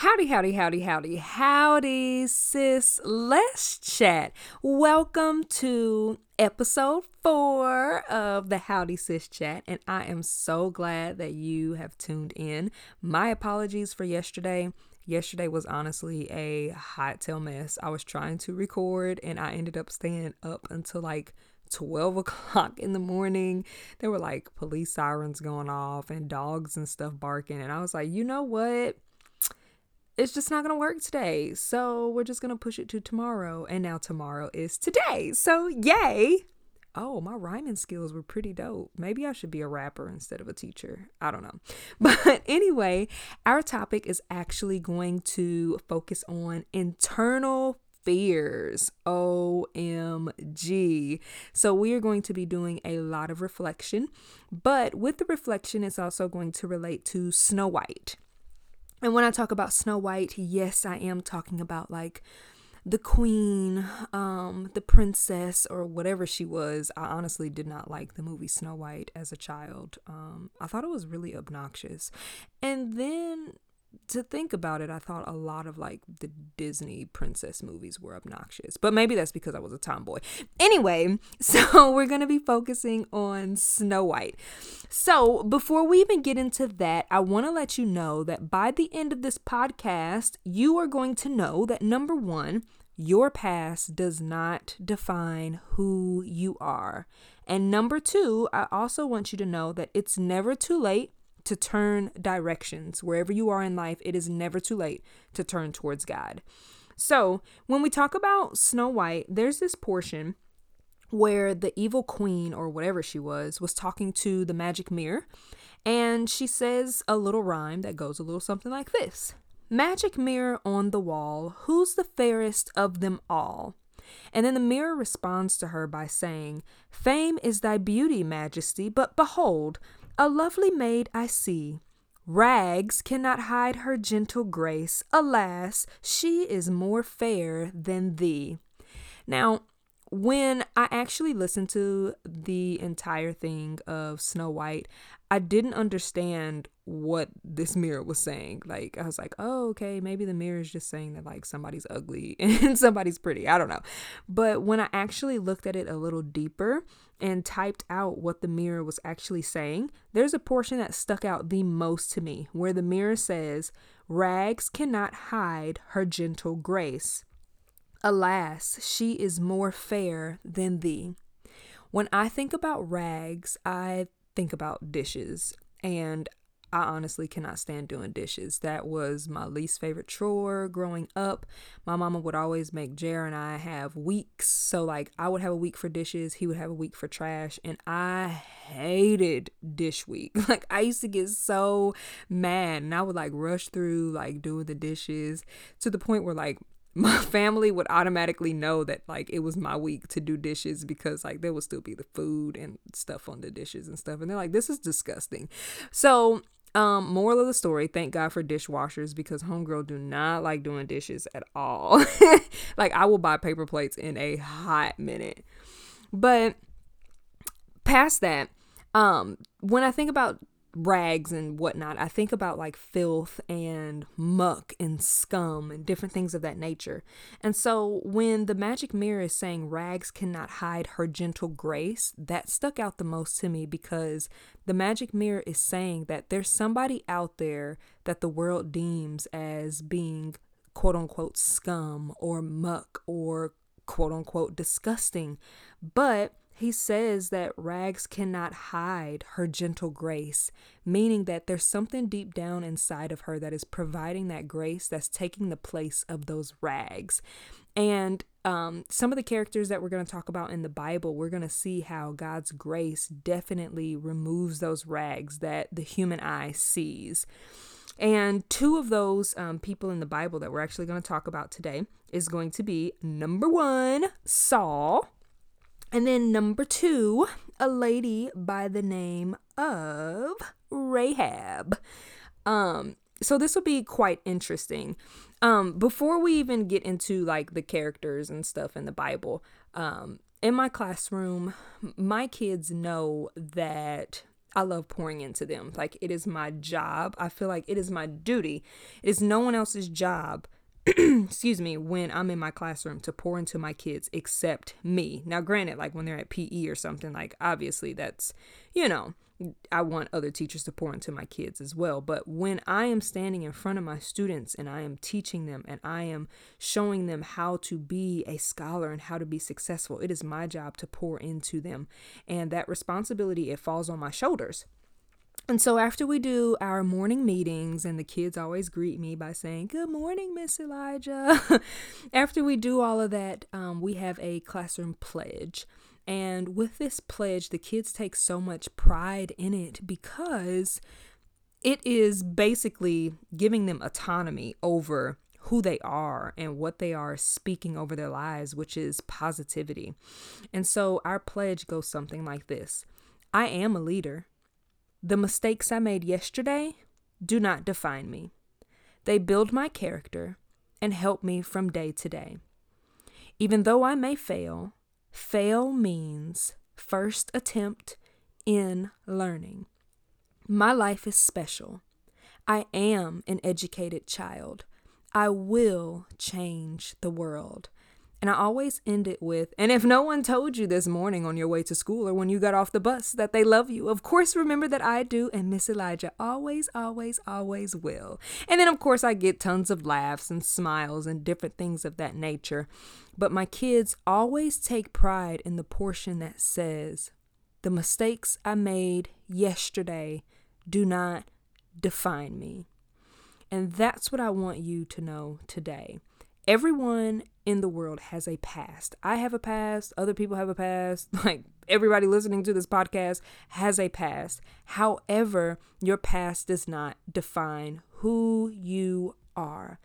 Howdy, howdy, howdy, howdy, howdy, sis. Let's chat. Welcome to episode four of the Howdy Sis Chat, and I am so glad that you have tuned in. My apologies for yesterday. Yesterday was honestly a hot tail mess. I was trying to record, and I ended up staying up until like 12 o'clock in the morning. There were like police sirens going off and dogs and stuff barking, and I was like, you know what? It's just not going to work today. So we're just going to push it to tomorrow. And now tomorrow is today. So yay. Oh, my rhyming skills were pretty dope. Maybe I should be a rapper instead of a teacher. I don't know. But anyway, our topic is actually going to focus on internal fears. OMG. So, we are going to be doing a lot of reflection, but with the reflection, it's also going to relate to Snow White. And when I talk about Snow White, yes, I am talking about like the queen, um, the princess, or whatever she was. I honestly did not like the movie Snow White as a child. Um, I thought it was really obnoxious. And then to think about it, I thought a lot of like the Disney princess movies were obnoxious, but maybe that's because I was a tomboy. Anyway, so we're going to be focusing on Snow White. So before we even get into that, I want to let you know that by the end of this podcast, you are going to know that number one, your past does not define who you are. And number two, I also want you to know that it's never too late to turn directions. Wherever you are in life, it is never too late to turn towards God. So, when we talk about Snow White, there's this portion where the evil queen, or whatever she was, was talking to the magic mirror. And she says a little rhyme that goes a little something like this Magic mirror on the wall, who's the fairest of them all? And then the mirror responds to her by saying, Fame is thy beauty, majesty, but behold, a lovely maid I see. Rags cannot hide her gentle grace. Alas, she is more fair than thee. Now, when I actually listened to the entire thing of Snow White, I didn't understand what this mirror was saying. Like, I was like, oh, okay, maybe the mirror is just saying that like somebody's ugly and somebody's pretty. I don't know. But when I actually looked at it a little deeper and typed out what the mirror was actually saying, there's a portion that stuck out the most to me where the mirror says, Rags cannot hide her gentle grace. Alas, she is more fair than thee. When I think about rags, I think about dishes. And I honestly cannot stand doing dishes. That was my least favorite chore growing up. My mama would always make Jer and I have weeks. So, like, I would have a week for dishes, he would have a week for trash, and I hated dish week. Like, I used to get so mad, and I would like rush through like doing the dishes to the point where like my family would automatically know that like it was my week to do dishes because like there would still be the food and stuff on the dishes and stuff. And they're like this is disgusting. So um moral of the story thank god for dishwashers because homegirl do not like doing dishes at all. Like i will buy paper plates in a hot minute. But past that um when i think about rags and whatnot, I think about like filth and muck and scum and different things of that nature. And so when the magic mirror is saying rags cannot hide her gentle grace, that stuck out the most to me because the magic mirror is saying that there's somebody out there that the world deems as being quote unquote scum or muck or quote unquote disgusting. But he says that rags cannot hide her gentle grace, meaning that there's something deep down inside of her that is providing that grace that's taking the place of those rags. And um, some of the characters that we're going to talk about in the Bible, we're going to see how God's grace definitely removes those rags that the human eye sees. And two of those um, people in the Bible that we're actually going to talk about today is going to be number one, Saul and then number two, a lady by the name of Rahab. Um, so this will be quite interesting. Um, before we even get into like the characters and stuff in the Bible, um, in my classroom, my kids know that I love pouring into them. Like it is my job. I feel like it is my duty. It is no one else's job excuse me, when I'm in my classroom to pour into my kids except me. Now, granted, like when they're at PE or something, like obviously that's, you know, I want other teachers to pour into my kids as well. But when I am standing in front of my students and I am teaching them and I am showing them how to be a scholar and how to be successful, it is my job to pour into them. And that responsibility, it falls on my shoulders. And so after we do our morning meetings, and the kids always greet me by saying, Good morning, Miss Elijah. after we do all of that, um, we have a classroom pledge. And with this pledge, the kids take so much pride in it because it is basically giving them autonomy over who they are and what they are speaking over their lives, which is positivity. And so our pledge goes something like this I am a leader. The mistakes I made yesterday do not define me. They build my character and help me from day to day. Even though I may fail, fail means first attempt in learning. My life is special. I am an educated child. I will change the world. And I always end it with, and if no one told you this morning on your way to school or when you got off the bus that they love you, of course remember that I do, and Miss Elijah always, always, always will. And then, of course, I get tons of laughs and smiles and different things of that nature. But my kids always take pride in the portion that says, the mistakes I made yesterday do not define me. And that's what I want you to know today. Everyone in the world has a past. I have a past, other people have a past, like everybody listening to this podcast has a past. However, your past does not define who you are.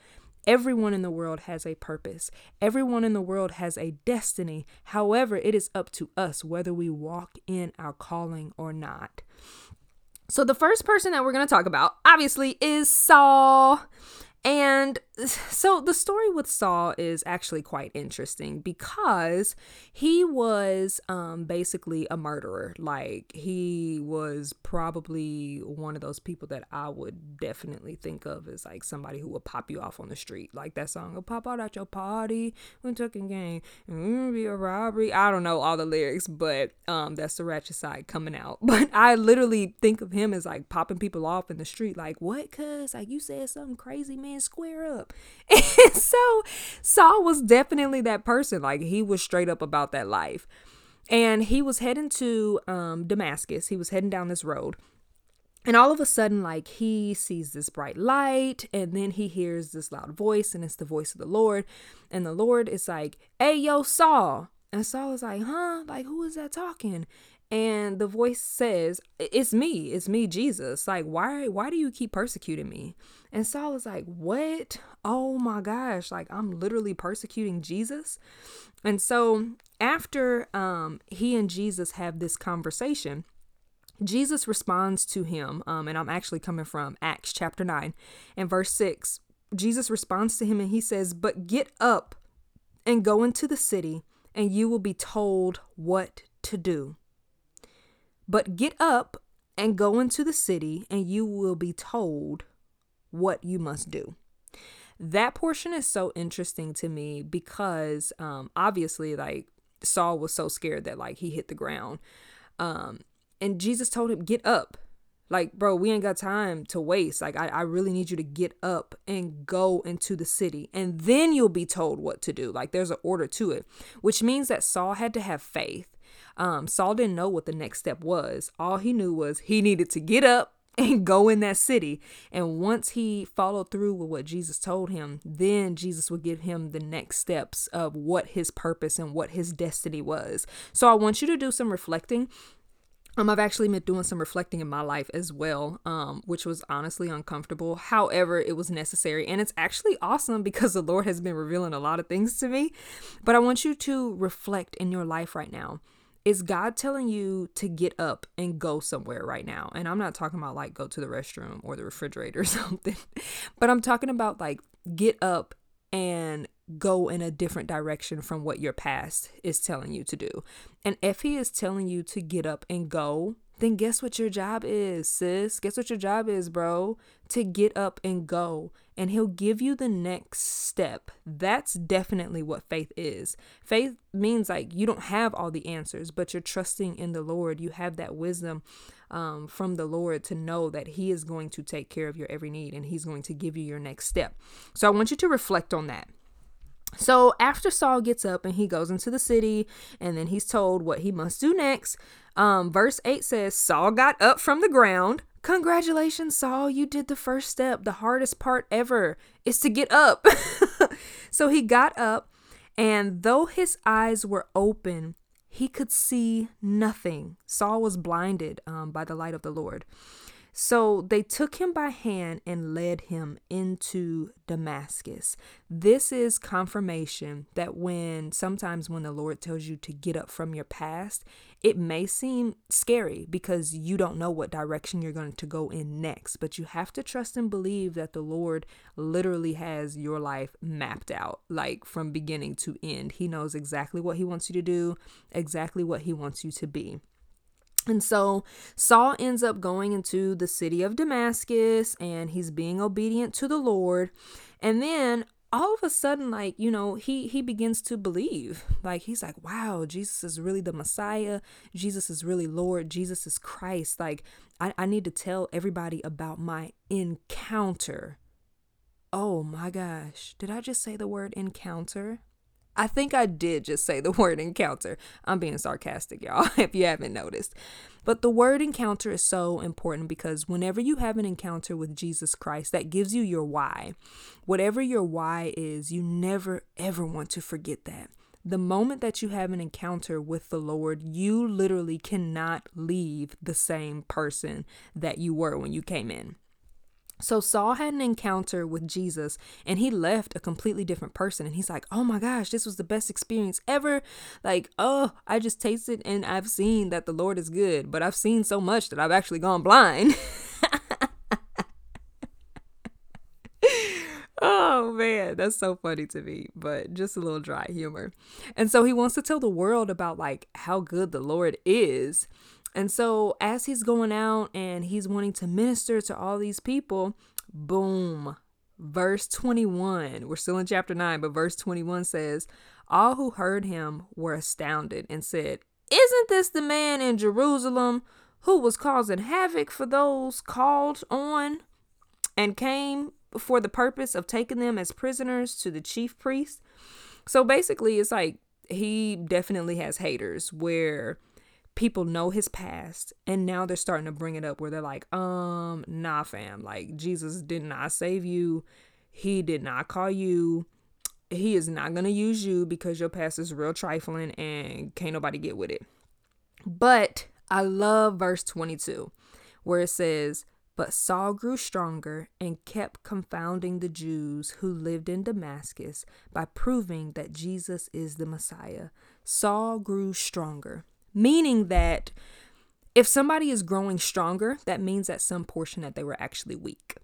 Everyone in the world has a purpose. Everyone in the world has a destiny. However, it is up to us whether we walk in our calling or not. So, the first person that we're going to talk about, obviously, is Saul. And so the story with Saul is actually quite interesting because he was um, basically a murderer. Like, he was probably one of those people that I would definitely think of as like somebody who would pop you off on the street. Like that song, will pop out at your party took a game, and be a robbery. I don't know all the lyrics, but um, that's the ratchet side coming out. But I literally think of him as like popping people off in the street. Like, what, cuz? Like, you said something crazy, man square up. And so Saul was definitely that person. Like he was straight up about that life. And he was heading to um, Damascus. He was heading down this road. And all of a sudden, like he sees this bright light, and then he hears this loud voice, and it's the voice of the Lord. And the Lord is like, Hey, yo, Saul. And Saul is like, Huh? Like, who is that talking? And the voice says it's me it's me jesus. Like why why do you keep persecuting me? And saul is like what? Oh my gosh. Like i'm literally persecuting jesus? And so after um he and jesus have this conversation jesus responds to him um and i'm actually coming from acts chapter 9 and verse 6 jesus responds to him and he says but get up and go into the city and you will be told what to do but get up and go into the city, and you will be told what you must do. That portion is so interesting to me because um, obviously, like, Saul was so scared that, like, he hit the ground. Um, and Jesus told him, Get up. Like, bro, we ain't got time to waste. Like, I, I really need you to get up and go into the city, and then you'll be told what to do. Like, there's an order to it, which means that Saul had to have faith. Um, Saul didn't know what the next step was. All he knew was he needed to get up and go in that city. And once he followed through with what Jesus told him, then Jesus would give him the next steps of what his purpose and what his destiny was. So I want you to do some reflecting. Um, I've actually been doing some reflecting in my life as well, um, which was honestly uncomfortable. However, it was necessary, and it's actually awesome because the Lord has been revealing a lot of things to me. But I want you to reflect in your life right now is God telling you to get up and go somewhere right now? And I'm not talking about like go to the restroom or the refrigerator or something, but I'm talking about like get up and go in a different direction from what your past is telling you to do. And if He is telling you to get up and go, then guess what your job is, sis? Guess what your job is, bro? To get up and go. And he'll give you the next step. That's definitely what faith is. Faith means like you don't have all the answers, but you're trusting in the Lord. You have that wisdom um, from the Lord to know that He is going to take care of your every need and He's going to give you your next step. So I want you to reflect on that. So after Saul gets up and he goes into the city and then he's told what he must do next, um, verse 8 says, Saul got up from the ground. Congratulations, Saul. You did the first step. The hardest part ever is to get up. so he got up, and though his eyes were open, he could see nothing. Saul was blinded um, by the light of the Lord. So they took him by hand and led him into Damascus. This is confirmation that when sometimes when the Lord tells you to get up from your past, it may seem scary because you don't know what direction you're going to go in next, but you have to trust and believe that the Lord literally has your life mapped out, like from beginning to end. He knows exactly what He wants you to do, exactly what He wants you to be. And so Saul ends up going into the city of Damascus and he's being obedient to the Lord. And then all of a sudden like you know he he begins to believe. Like he's like wow jesus is really the messiah. Jesus is really lord. Jesus is christ. Like i, I need to tell everybody about my encounter. Oh my gosh. Did i just say the word encounter I think I did just say the word encounter. I'm being sarcastic, y'all, if you haven't noticed. But the word encounter is so important because whenever you have an encounter with Jesus Christ, that gives you your why. Whatever your why is, you never ever want to forget that. The moment that you have an encounter with the Lord, you literally cannot leave the same person that you were when you came in. So Saul had an encounter with Jesus and he left a completely different person and he's like, "Oh my gosh, this was the best experience ever." Like, "Oh, I just tasted and I've seen that the Lord is good, but I've seen so much that I've actually gone blind." oh man, that's so funny to me, but just a little dry humor. And so he wants to tell the world about like how good the Lord is. And so, as he's going out and he's wanting to minister to all these people, boom, verse 21. We're still in chapter 9, but verse 21 says, All who heard him were astounded and said, Isn't this the man in Jerusalem who was causing havoc for those called on and came for the purpose of taking them as prisoners to the chief priest? So basically, it's like he definitely has haters where people know his past and now they're starting to bring it up where they're like um nah fam. Like jesus did not save you. He did not call you. He is not going to use you because your past is real trifling and can't nobody get with it. But i love verse 22 where it says but Saul grew stronger and kept confounding the Jews who lived in Damascus by proving that Jesus is the Messiah. Saul grew stronger meaning that if somebody is growing stronger, that means at some portion that they were actually weak.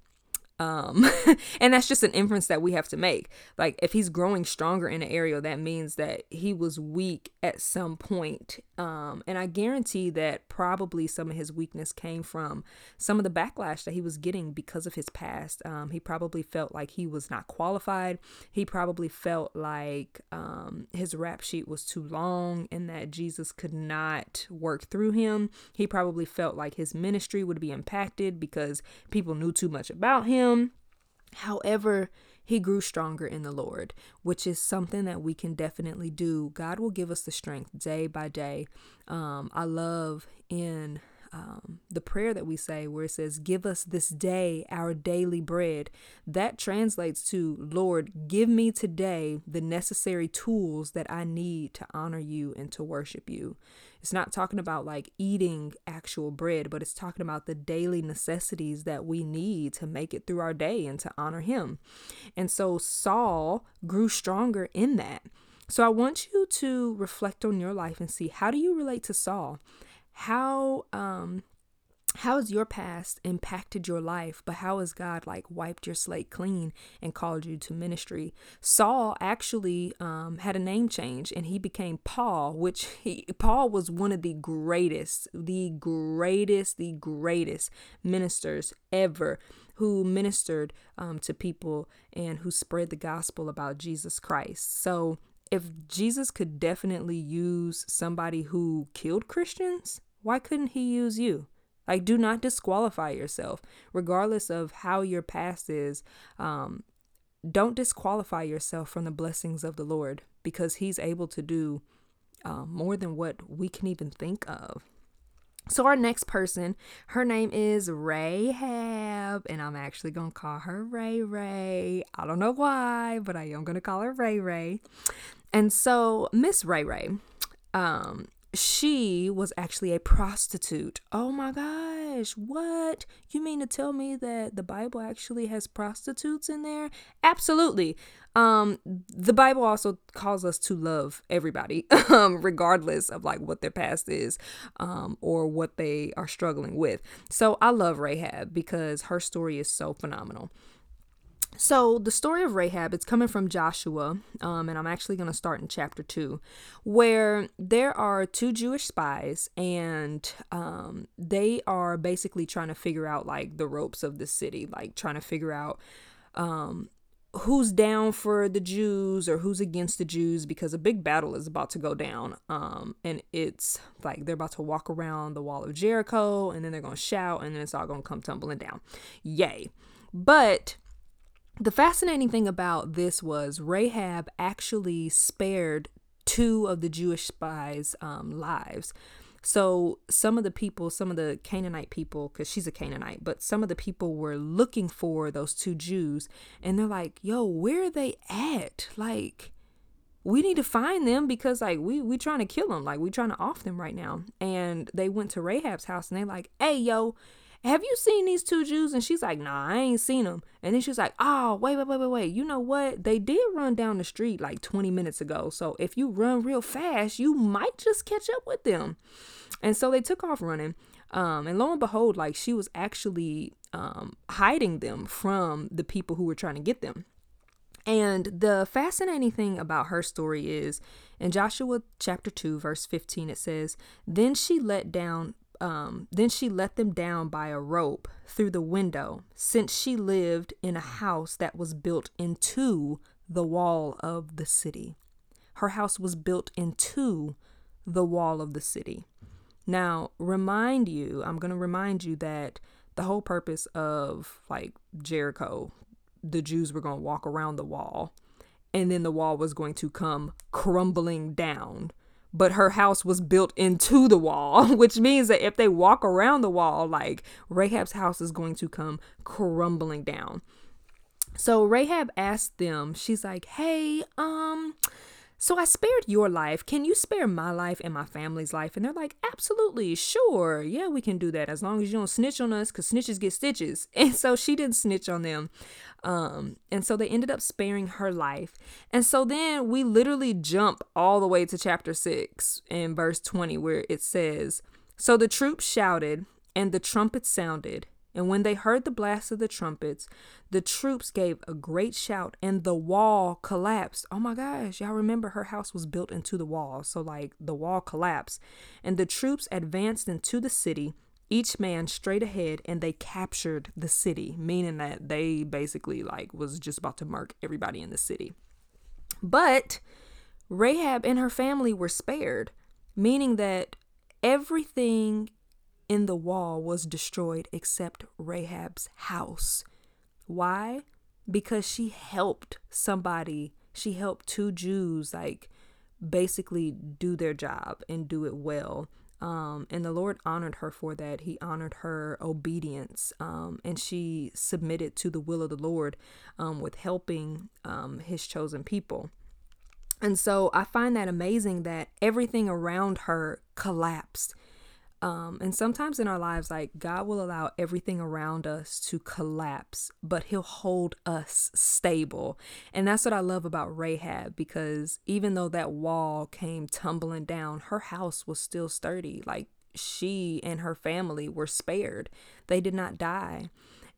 Um, and that's just an inference that we have to make. Like, if he's growing stronger in an area, that means that he was weak at some point. Um, and I guarantee that probably some of his weakness came from some of the backlash that he was getting because of his past. Um, he probably felt like he was not qualified. He probably felt like um, his rap sheet was too long and that Jesus could not work through him. He probably felt like his ministry would be impacted because people knew too much about him him. However, he grew stronger in the Lord, which is something that we can definitely do. God will give us the strength day by day. Um, I love in um, the prayer that we say where it says, Give us this day our daily bread. That translates to, Lord, give me today the necessary tools that I need to honor you and to worship you. It's not talking about like eating actual bread, but it's talking about the daily necessities that we need to make it through our day and to honor Him. And so Saul grew stronger in that. So I want you to reflect on your life and see how do you relate to Saul? How um how has your past impacted your life? But how has god like wiped your slate clean and called you to ministry? Saul actually um, had a name change and he became paul which he paul was one of the greatest the greatest the greatest ministers ever who ministered um, to people and who spread the gospel about jesus christ. So if jesus could definitely use somebody who killed christians why couldn't he use you like, do not disqualify yourself, regardless of how your past is. Um, don't disqualify yourself from the blessings of the Lord because He's able to do uh, more than what we can even think of. So, our next person, her name is Rahab, and I'm actually going to call her Ray Ray. I don't know why, but I am going to call her Ray Ray. And so, Miss Ray Ray, um, she was actually a prostitute. Oh my gosh, what? You mean to tell me that the Bible actually has prostitutes in there? Absolutely. Um the Bible also calls us to love everybody, um regardless of like what their past is um or what they are struggling with. So I love Rahab because her story is so phenomenal. So the story of Rahab, it's coming from Joshua, um, and I'm actually going to start in chapter two, where there are two Jewish spies, and um, they are basically trying to figure out like the ropes of the city, like trying to figure out um, who's down for the Jews or who's against the Jews, because a big battle is about to go down, um, and it's like they're about to walk around the wall of Jericho, and then they're going to shout, and then it's all going to come tumbling down. Yay! But the fascinating thing about this was Rahab actually spared two of the Jewish spies' um, lives. So some of the people, some of the Canaanite people, because she's a Canaanite, but some of the people were looking for those two Jews, and they're like, "Yo, where are they at? Like, we need to find them because like we we trying to kill them, like we trying to off them right now." And they went to Rahab's house, and they're like, "Hey, yo." Have you seen these two Jews? And she's like, nah, I ain't seen them. And then she's like, oh, wait, wait, wait, wait, wait. You know what? They did run down the street like 20 minutes ago. So if you run real fast, you might just catch up with them. And so they took off running. Um, and lo and behold, like she was actually um, hiding them from the people who were trying to get them. And the fascinating thing about her story is in Joshua chapter 2, verse 15, it says, Then she let down um, then she let them down by a rope through the window, since she lived in a house that was built into the wall of the city. Her house was built into the wall of the city. Now, remind you, I'm going to remind you that the whole purpose of like Jericho, the Jews were going to walk around the wall, and then the wall was going to come crumbling down but her house was built into the wall, which means that if they walk around the wall, like Rahab's house is going to come crumbling down. So Rahab asked them, she's like, "Hey, um, so I spared your life. Can you spare my life and my family's life? And they're like, absolutely, sure. Yeah, we can do that as long as you don't snitch on us because snitches get stitches. And so she didn't snitch on them. Um, and so they ended up sparing her life. And so then we literally jump all the way to chapter 6 in verse 20 where it says, So the troops shouted and the trumpets sounded and when they heard the blast of the trumpets, the troops gave a great shout and the wall collapsed. Oh my gosh, y'all remember her house was built into the wall. So, like, the wall collapsed. And the troops advanced into the city, each man straight ahead, and they captured the city, meaning that they basically, like, was just about to murk everybody in the city. But Rahab and her family were spared, meaning that everything in the wall was destroyed except Rahab's house. Why? Because she helped somebody, she helped two Jews, like basically do their job and do it well. Um, and the Lord honored her for that. He honored her obedience, um, and she submitted to the will of the Lord um, with helping um, His chosen people. And so I find that amazing that everything around her collapsed um, and sometimes in our lives, like God will allow everything around us to collapse, but He'll hold us stable. And that's what I love about Rahab because even though that wall came tumbling down, her house was still sturdy. Like she and her family were spared. They did not die.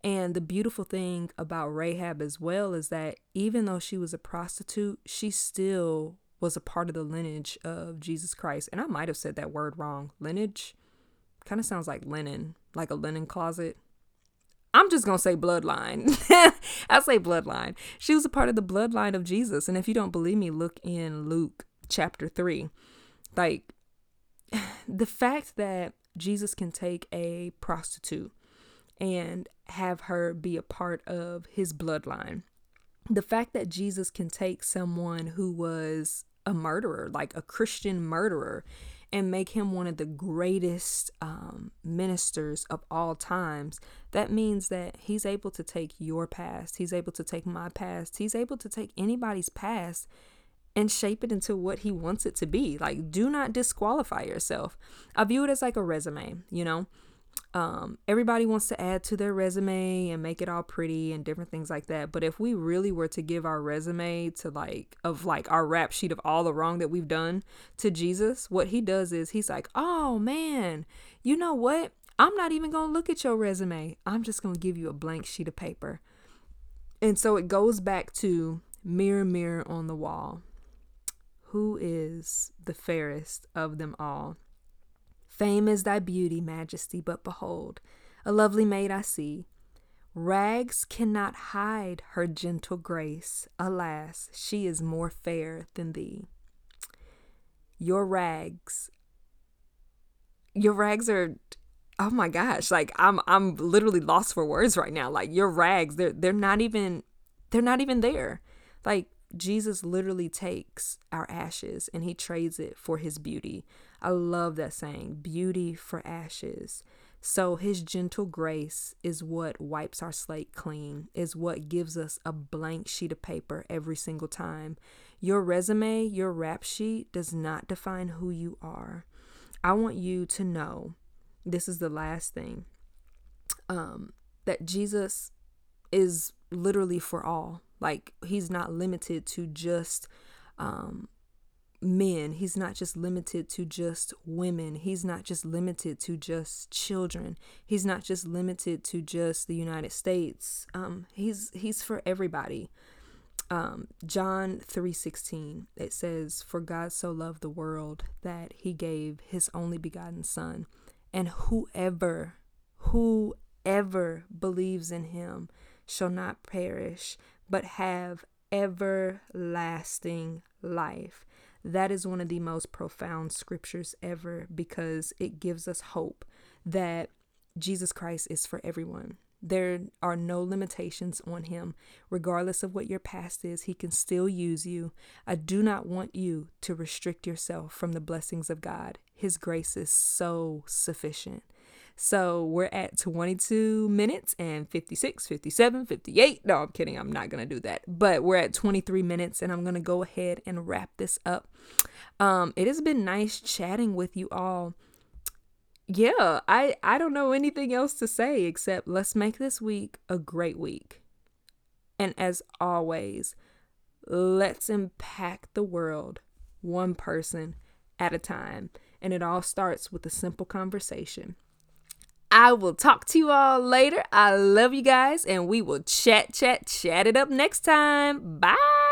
And the beautiful thing about Rahab as well is that even though she was a prostitute, she still was a part of the lineage of Jesus Christ. And I might have said that word wrong. Lineage kind of sounds like linen, like a linen closet. I'm just going to say bloodline. I say bloodline. She was a part of the bloodline of Jesus. And if you don't believe me, look in Luke chapter 3. Like the fact that Jesus can take a prostitute and have her be a part of his bloodline. The fact that Jesus can take someone who was a murderer, like a Christian murderer, and make him one of the greatest um, ministers of all times, that means that he's able to take your past, he's able to take my past, he's able to take anybody's past and shape it into what he wants it to be. Like, do not disqualify yourself. I view it as like a resume, you know? Um, everybody wants to add to their resume and make it all pretty and different things like that. But if we really were to give our resume to like, of like our rap sheet of all the wrong that we've done to Jesus, what he does is he's like, oh man, you know what? I'm not even going to look at your resume. I'm just going to give you a blank sheet of paper. And so it goes back to mirror, mirror on the wall. Who is the fairest of them all? Fame is thy beauty, majesty, but behold, a lovely maid I see. Rags cannot hide her gentle grace. Alas, she is more fair than thee. Your rags, your rags are oh my gosh like i'm i'm literally lost for words right now like your rags they're they're not even they're not even there like jesus literally takes our ashes and he trades it for his beauty I love that saying, beauty for ashes. So his gentle grace is what wipes our slate clean, is what gives us a blank sheet of paper every single time. Your resume, your rap sheet does not define who you are. I want you to know this is the last thing um, that Jesus is literally for all. Like, he's not limited to just um, men. He's not just limited to just women. He's not just limited to just children. He's not just limited to just the United States. Um, he's he's for everybody. Um, John 3:16 it says for God so loved the world that he gave his only begotten son and whoever whoever believes in him shall not perish but have everlasting life that is one of the most profound scriptures ever because it gives us hope that Jesus Christ is for everyone. There are no limitations on him. Regardless of what your past is, he can still use you. I do not want you to restrict yourself from the blessings of God. His grace is so sufficient. So we're at 22 minutes and 56, 57, 58. No, I'm kidding. I'm not going to do that. But we're at 23 minutes and I'm going to go ahead and wrap this up. Um, it has been nice chatting with you all. Yeah, I, I don't know anything else to say except let's make this week a great week. And as always, let's impact the world one person at a time. And it all starts with a simple conversation. I will talk to you all later. I love you guys, and we will chat, chat, chat it up next time. Bye.